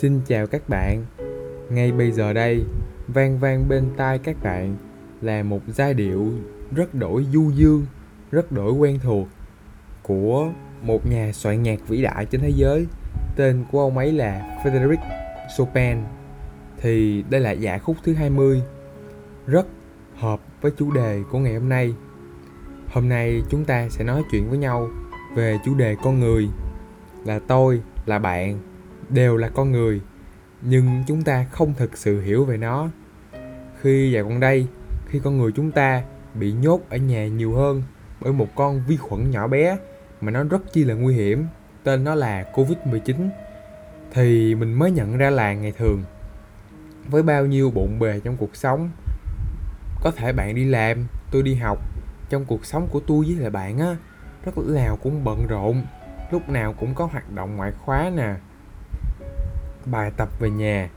Xin chào các bạn. Ngay bây giờ đây, vang vang bên tai các bạn là một giai điệu rất đổi du dương, rất đổi quen thuộc của một nhà soạn nhạc vĩ đại trên thế giới. Tên của ông ấy là Frédéric Chopin. Thì đây là dạ khúc thứ 20 rất hợp với chủ đề của ngày hôm nay. Hôm nay chúng ta sẽ nói chuyện với nhau về chủ đề con người. Là tôi, là bạn đều là con người, nhưng chúng ta không thực sự hiểu về nó. Khi dạo gần đây, khi con người chúng ta bị nhốt ở nhà nhiều hơn bởi một con vi khuẩn nhỏ bé mà nó rất chi là nguy hiểm, tên nó là Covid-19 thì mình mới nhận ra là ngày thường, với bao nhiêu bộn bề trong cuộc sống, có thể bạn đi làm, tôi đi học, trong cuộc sống của tôi với lại bạn á, rất nào cũng bận rộn, lúc nào cũng có hoạt động ngoại khóa nè bài tập về nhà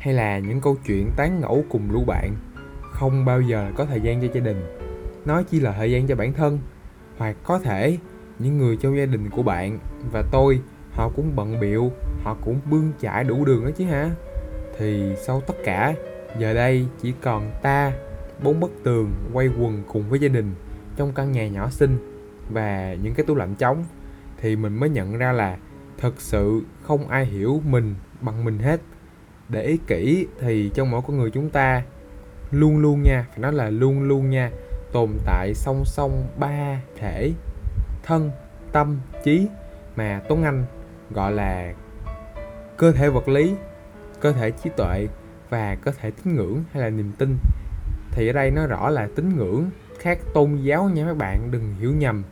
hay là những câu chuyện tán ngẫu cùng lũ bạn, không bao giờ có thời gian cho gia đình. Nói chỉ là thời gian cho bản thân, hoặc có thể những người trong gia đình của bạn và tôi, họ cũng bận biệu họ cũng bươn chải đủ đường đó chứ hả? Thì sau tất cả, giờ đây chỉ còn ta, bốn bức tường quay quần cùng với gia đình trong căn nhà nhỏ xinh và những cái tủ lạnh trống, thì mình mới nhận ra là thật sự không ai hiểu mình bằng mình hết. Để ý kỹ thì trong mỗi con người chúng ta luôn luôn nha, phải nói là luôn luôn nha, tồn tại song song ba thể, thân, tâm, trí mà tuấn anh gọi là cơ thể vật lý, cơ thể trí tuệ và cơ thể tín ngưỡng hay là niềm tin. Thì ở đây nó rõ là tín ngưỡng khác tôn giáo nha các bạn, đừng hiểu nhầm.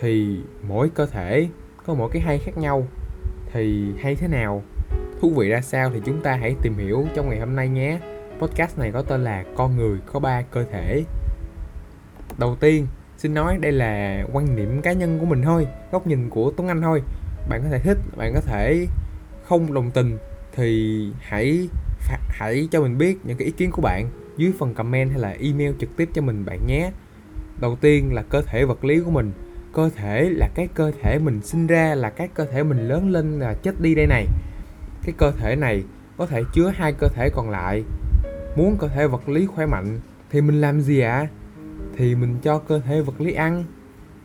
Thì mỗi cơ thể có mỗi cái hay khác nhau. Thì hay thế nào? Thú vị ra sao thì chúng ta hãy tìm hiểu trong ngày hôm nay nhé. Podcast này có tên là con người có ba cơ thể. Đầu tiên, xin nói đây là quan niệm cá nhân của mình thôi, góc nhìn của tuấn anh thôi. Bạn có thể thích, bạn có thể không đồng tình thì hãy hãy cho mình biết những cái ý kiến của bạn dưới phần comment hay là email trực tiếp cho mình bạn nhé. Đầu tiên là cơ thể vật lý của mình. Cơ thể là cái cơ thể mình sinh ra, là cái cơ thể mình lớn lên là chết đi đây này cái cơ thể này có thể chứa hai cơ thể còn lại. Muốn cơ thể vật lý khỏe mạnh thì mình làm gì ạ? À? thì mình cho cơ thể vật lý ăn,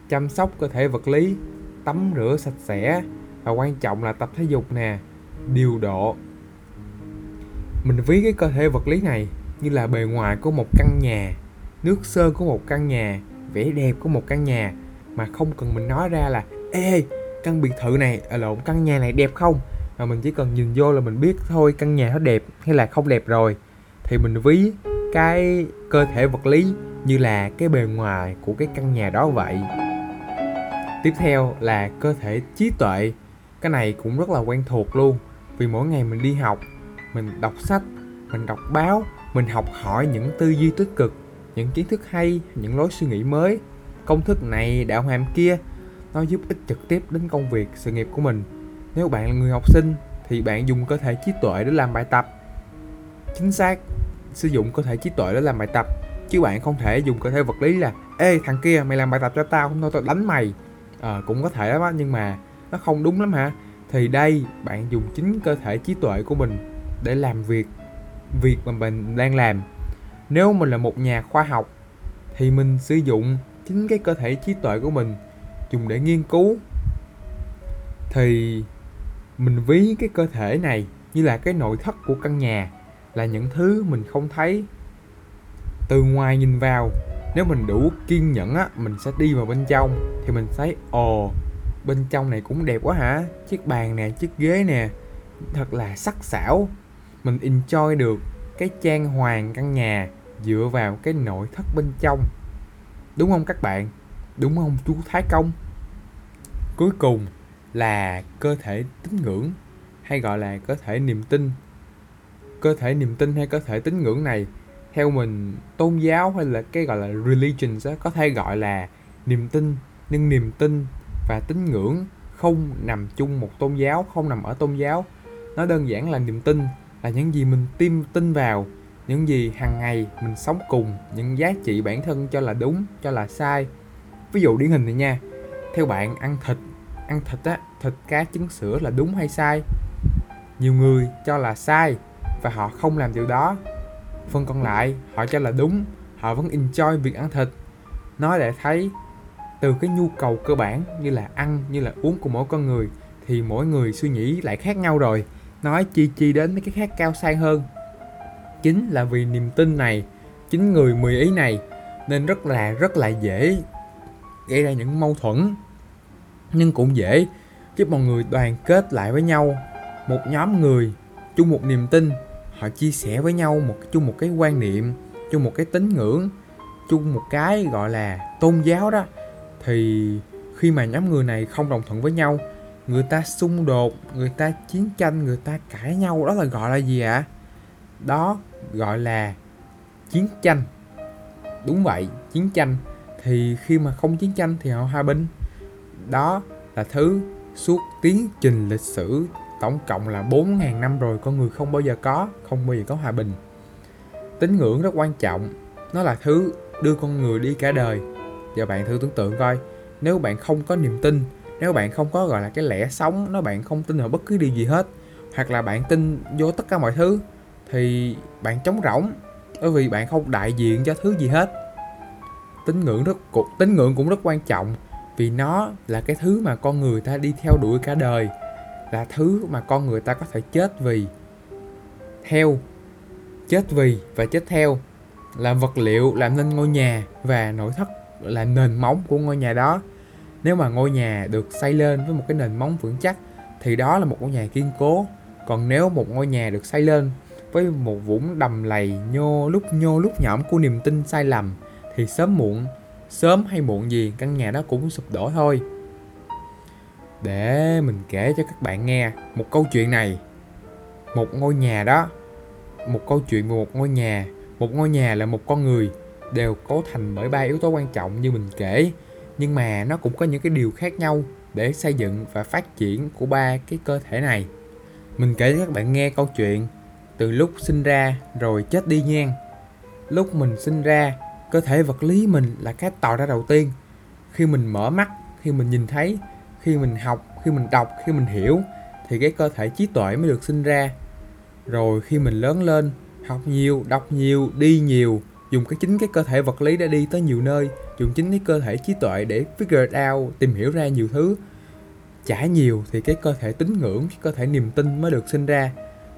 chăm sóc cơ thể vật lý, tắm rửa sạch sẽ và quan trọng là tập thể dục nè, điều độ. Mình ví cái cơ thể vật lý này như là bề ngoài của một căn nhà, nước sơn của một căn nhà, vẻ đẹp của một căn nhà, mà không cần mình nói ra là, ê, căn biệt thự này à, lộn, căn nhà này đẹp không? Mà mình chỉ cần nhìn vô là mình biết thôi căn nhà nó đẹp hay là không đẹp rồi. Thì mình ví cái cơ thể vật lý như là cái bề ngoài của cái căn nhà đó vậy. Tiếp theo là cơ thể trí tuệ. Cái này cũng rất là quen thuộc luôn. Vì mỗi ngày mình đi học, mình đọc sách, mình đọc báo, mình học hỏi những tư duy tích cực, những kiến thức hay, những lối suy nghĩ mới. Công thức này, đạo hàm kia, nó giúp ích trực tiếp đến công việc, sự nghiệp của mình nếu bạn là người học sinh thì bạn dùng cơ thể trí tuệ để làm bài tập. Chính xác sử dụng cơ thể trí tuệ để làm bài tập chứ bạn không thể dùng cơ thể vật lý là ê thằng kia mày làm bài tập cho tao không thôi tao đánh mày. À, cũng có thể đó nhưng mà nó không đúng lắm hả? Thì đây bạn dùng chính cơ thể trí tuệ của mình để làm việc việc mà mình đang làm. Nếu mình là một nhà khoa học thì mình sử dụng chính cái cơ thể trí tuệ của mình dùng để nghiên cứu. Thì mình ví cái cơ thể này như là cái nội thất của căn nhà, là những thứ mình không thấy. Từ ngoài nhìn vào, nếu mình đủ kiên nhẫn á, mình sẽ đi vào bên trong, thì mình thấy, ồ, bên trong này cũng đẹp quá hả? Chiếc bàn nè, chiếc ghế nè, thật là sắc sảo. Mình enjoy được cái trang hoàng căn nhà dựa vào cái nội thất bên trong. Đúng không các bạn? Đúng không, chú thái công? Cuối cùng là cơ thể tín ngưỡng hay gọi là cơ thể niềm tin. Cơ thể niềm tin hay cơ thể tín ngưỡng này theo mình tôn giáo hay là cái gọi là religion đó, có thể gọi là niềm tin. Nhưng niềm tin và tín ngưỡng không nằm chung một tôn giáo không nằm ở tôn giáo. Nó đơn giản là niềm tin là những gì mình tin tin vào những gì hàng ngày mình sống cùng những giá trị bản thân cho là đúng cho là sai. Ví dụ điển hình này nha theo bạn ăn thịt ăn thịt á, thịt cá trứng sữa là đúng hay sai? Nhiều người cho là sai và họ không làm điều đó. Phần còn lại, họ cho là đúng, họ vẫn enjoy việc ăn thịt. Nói để thấy từ cái nhu cầu cơ bản như là ăn, như là uống của mỗi con người thì mỗi người suy nghĩ lại khác nhau rồi. Nói chi chi đến mấy cái khác cao sang hơn. Chính là vì niềm tin này, chính người mười ý này nên rất là rất là dễ gây ra những mâu thuẫn nhưng cũng dễ giúp mọi người đoàn kết lại với nhau. Một nhóm người chung một niềm tin, họ chia sẻ với nhau một, chung một cái quan niệm, chung một cái tín ngưỡng, chung một cái gọi là tôn giáo đó. Thì khi mà nhóm người này không đồng thuận với nhau, người ta xung đột, người ta chiến tranh, người ta cãi nhau, đó là gọi là gì ạ? À? đó gọi là chiến tranh. Đúng vậy, chiến tranh. Thì khi mà không chiến tranh thì họ hòa bình đó là thứ suốt tiến trình lịch sử. Tổng cộng là 4.000 năm rồi, con người không bao giờ có, không bao giờ có hòa bình. Tín ngưỡng rất quan trọng. Nó là thứ đưa con người đi cả đời. Giờ bạn thử tưởng tượng coi, nếu bạn không có niềm tin, nếu bạn không có, gọi là, cái lẽ sống, nếu bạn không tin vào bất cứ điều gì hết, hoặc là bạn tin vô tất cả mọi thứ, thì bạn trống rỗng, bởi vì bạn không đại diện cho thứ gì hết. Tín ngưỡng rất tín ngưỡng cũng rất quan trọng vì nó là cái thứ mà con người ta đi theo đuổi cả đời, là thứ mà con người ta có thể chết vì. Theo chết vì và chết theo là vật liệu làm nên ngôi nhà và nội thất là nền móng của ngôi nhà đó. Nếu mà ngôi nhà được xây lên với một cái nền móng vững chắc thì đó là một ngôi nhà kiên cố. Còn nếu một ngôi nhà được xây lên với một vũng đầm lầy nhô lúc nhô lúc nhõm của niềm tin sai lầm thì sớm muộn sớm hay muộn gì, căn nhà đó cũng sụp đổ thôi. Để mình kể cho các bạn nghe một câu chuyện này. Một ngôi nhà đó, một câu chuyện về một ngôi nhà. Một ngôi nhà là một con người đều cấu thành bởi ba yếu tố quan trọng như mình kể, nhưng mà nó cũng có những cái điều khác nhau để xây dựng và phát triển của ba cái cơ thể này. Mình kể cho các bạn nghe câu chuyện từ lúc sinh ra rồi chết đi nhen lúc mình sinh ra cơ thể vật lý mình là cái tạo ra đầu tiên. Khi mình mở mắt, khi mình nhìn thấy, khi mình học, khi mình đọc, khi mình hiểu, thì cái cơ thể trí tuệ mới được sinh ra. Rồi khi mình lớn lên, học nhiều, đọc nhiều, đi nhiều, dùng cái chính cái cơ thể vật lý đã đi tới nhiều nơi, dùng chính cái cơ thể trí tuệ để figure it out, tìm hiểu ra nhiều thứ. Trải nhiều thì cái cơ thể tín ngưỡng, cái cơ thể niềm tin mới được sinh ra.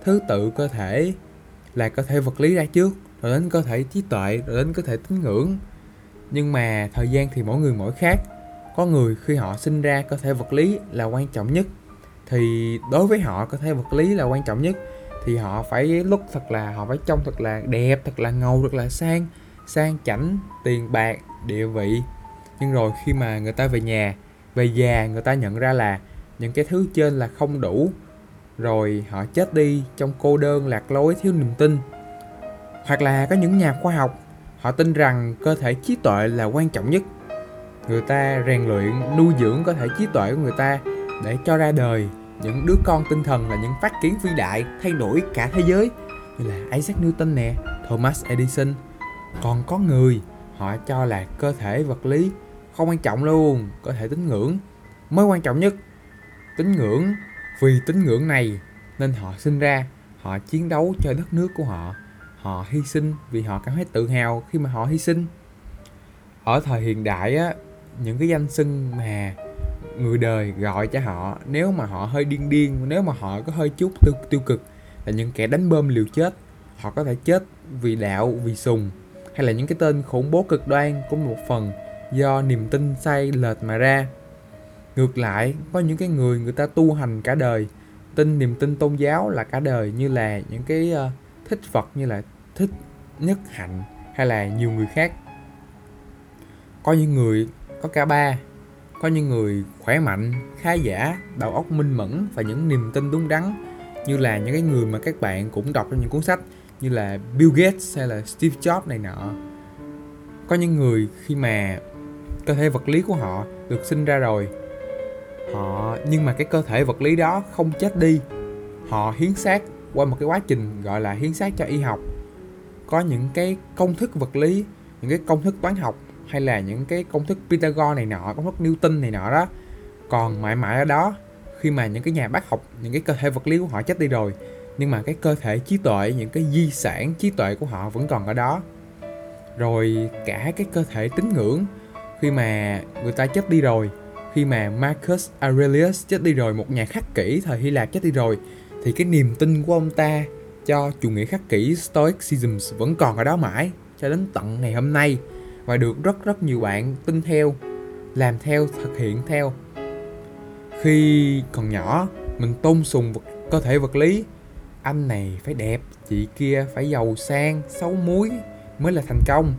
Thứ tự cơ thể là cơ thể vật lý ra trước rồi đến cơ thể trí tuệ, rồi đến cơ thể tín ngưỡng. Nhưng mà thời gian thì mỗi người mỗi khác. Có người khi họ sinh ra cơ thể vật lý là quan trọng nhất. Thì đối với họ, cơ thể vật lý là quan trọng nhất. Thì họ phải lúc thật là, họ phải trông thật là đẹp, thật là ngầu, thật là sang sang chảnh, tiền bạc, địa vị. Nhưng rồi khi mà người ta về nhà, về già, người ta nhận ra là những cái thứ trên là không đủ. Rồi họ chết đi trong cô đơn, lạc lối, thiếu niềm tin hoặc là có những nhà khoa học họ tin rằng cơ thể trí tuệ là quan trọng nhất. Người ta rèn luyện nuôi dưỡng cơ thể trí tuệ của người ta để cho ra đời. Những đứa con tinh thần là những phát kiến vĩ đại thay đổi cả thế giới. Như là Isaac Newton nè, Thomas Edison. Còn có người họ cho là cơ thể vật lý không quan trọng luôn, cơ thể tín ngưỡng. Mới quan trọng nhất. Tín ngưỡng. Vì tín ngưỡng này nên họ sinh ra, họ chiến đấu cho đất nước của họ, họ hy sinh vì họ cảm thấy tự hào khi mà họ hy sinh. Ở thời hiện đại á, những cái danh xưng mà người đời gọi cho họ nếu mà họ hơi điên điên nếu mà họ có hơi chút tiêu, tiêu cực là những kẻ đánh bom liều chết họ có thể chết vì đạo vì sùng hay là những cái tên khủng bố cực đoan cũng một phần do niềm tin sai lệch mà ra ngược lại có những cái người người ta tu hành cả đời tin niềm tin tôn giáo là cả đời như là những cái uh, thích phật như là thích, nhất hạnh hay là nhiều người khác? Có những người có cả ba, có những người khỏe mạnh, khá giả, đầu óc minh mẫn và những niềm tin đúng đắn, như là những cái người mà các bạn cũng đọc trong những cuốn sách như là Bill Gates hay là Steve Jobs này nọ. Có những người khi mà cơ thể vật lý của họ được sinh ra rồi, họ, nhưng mà cái cơ thể vật lý đó không chết đi, họ hiến xác qua một cái quá trình gọi là hiến xác cho y học có những cái công thức vật lý, những cái công thức toán học, hay là những cái công thức Pythagore này nọ, công thức Newton này nọ đó. Còn mãi mãi ở đó, khi mà những cái nhà bác học, những cái cơ thể vật lý của họ chết đi rồi, nhưng mà cái cơ thể trí tuệ, những cái di sản trí tuệ của họ vẫn còn ở đó. Rồi cả cái cơ thể tín ngưỡng, khi mà người ta chết đi rồi, khi mà Marcus Aurelius chết đi rồi, một nhà khắc kỷ thời Hy Lạp chết đi rồi, thì cái niềm tin của ông ta cho chủ nghĩa khắc kỷ Stoicism vẫn còn ở đó mãi cho đến tận ngày hôm nay và được rất rất nhiều bạn tin theo làm theo thực hiện theo. Khi còn nhỏ mình tôn sùng vật, cơ thể vật lý. Anh này phải đẹp chị kia phải giàu sang xấu muối mới là thành công.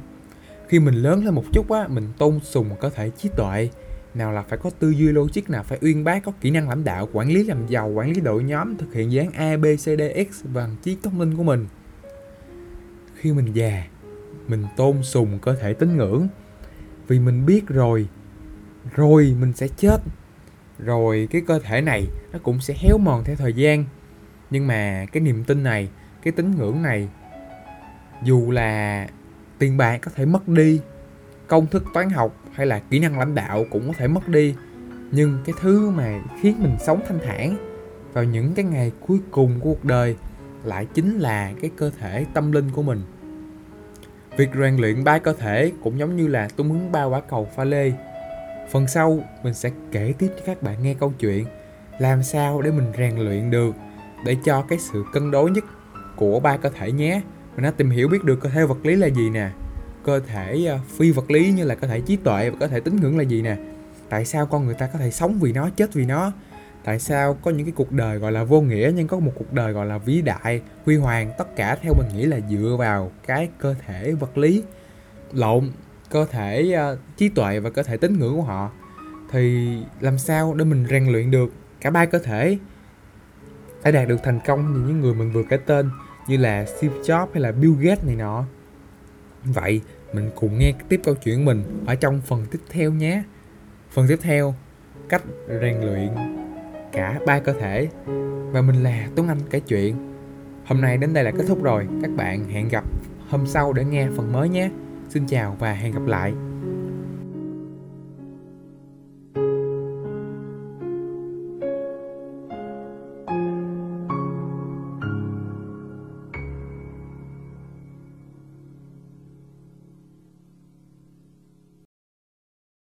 Khi mình lớn lên một chút á mình tôn sùng cơ thể trí tuệ nào là phải có tư duy logic, nào phải uyên bác, có kỹ năng lãnh đạo, quản lý làm giàu, quản lý đội nhóm, thực hiện dự án a, b, c, d, x và trí thông minh của mình. Khi mình già, mình tôn sùng cơ thể tín ngưỡng. Vì mình biết rồi rồi mình sẽ chết. Rồi cái cơ thể này, nó cũng sẽ héo mòn theo thời gian. Nhưng mà cái niềm tin này, cái tín ngưỡng này, dù là tiền bạc có thể mất đi, công thức toán học hay là kỹ năng lãnh đạo cũng có thể mất đi. Nhưng cái thứ mà khiến mình sống thanh thản vào những cái ngày cuối cùng của cuộc đời lại chính là cái cơ thể tâm linh của mình. Việc rèn luyện ba cơ thể cũng giống như là tung hứng ba quả cầu pha lê. Phần sau, mình sẽ kể tiếp cho các bạn nghe câu chuyện làm sao để mình rèn luyện được để cho cái sự cân đối nhất của ba cơ thể nhé. Mình đã tìm hiểu biết được cơ thể vật lý là gì nè cơ thể à, phi vật lý như là cơ thể trí tuệ và cơ thể tín ngưỡng là gì nè? Tại sao con người ta có thể sống vì nó chết vì nó? Tại sao có những cái cuộc đời gọi là vô nghĩa nhưng có một cuộc đời gọi là vĩ đại huy hoàng tất cả theo mình nghĩ là dựa vào cái cơ thể vật lý lộn cơ thể uh, trí tuệ và cơ thể tín ngưỡng của họ? Thì làm sao để mình rèn luyện được cả ba cơ thể? Để đạt được thành công như những người mình vừa kể tên như là Steve Jobs hay là Bill Gates này nọ vậy, mình cùng nghe tiếp câu chuyện mình ở trong phần tiếp theo nhé. Phần tiếp theo, cách rèn luyện cả ba cơ thể. Và mình là Tuấn Anh kể chuyện. Hôm nay đến đây là kết thúc rồi. Các bạn hẹn gặp hôm sau để nghe phần mới nhé. Xin chào và hẹn gặp lại.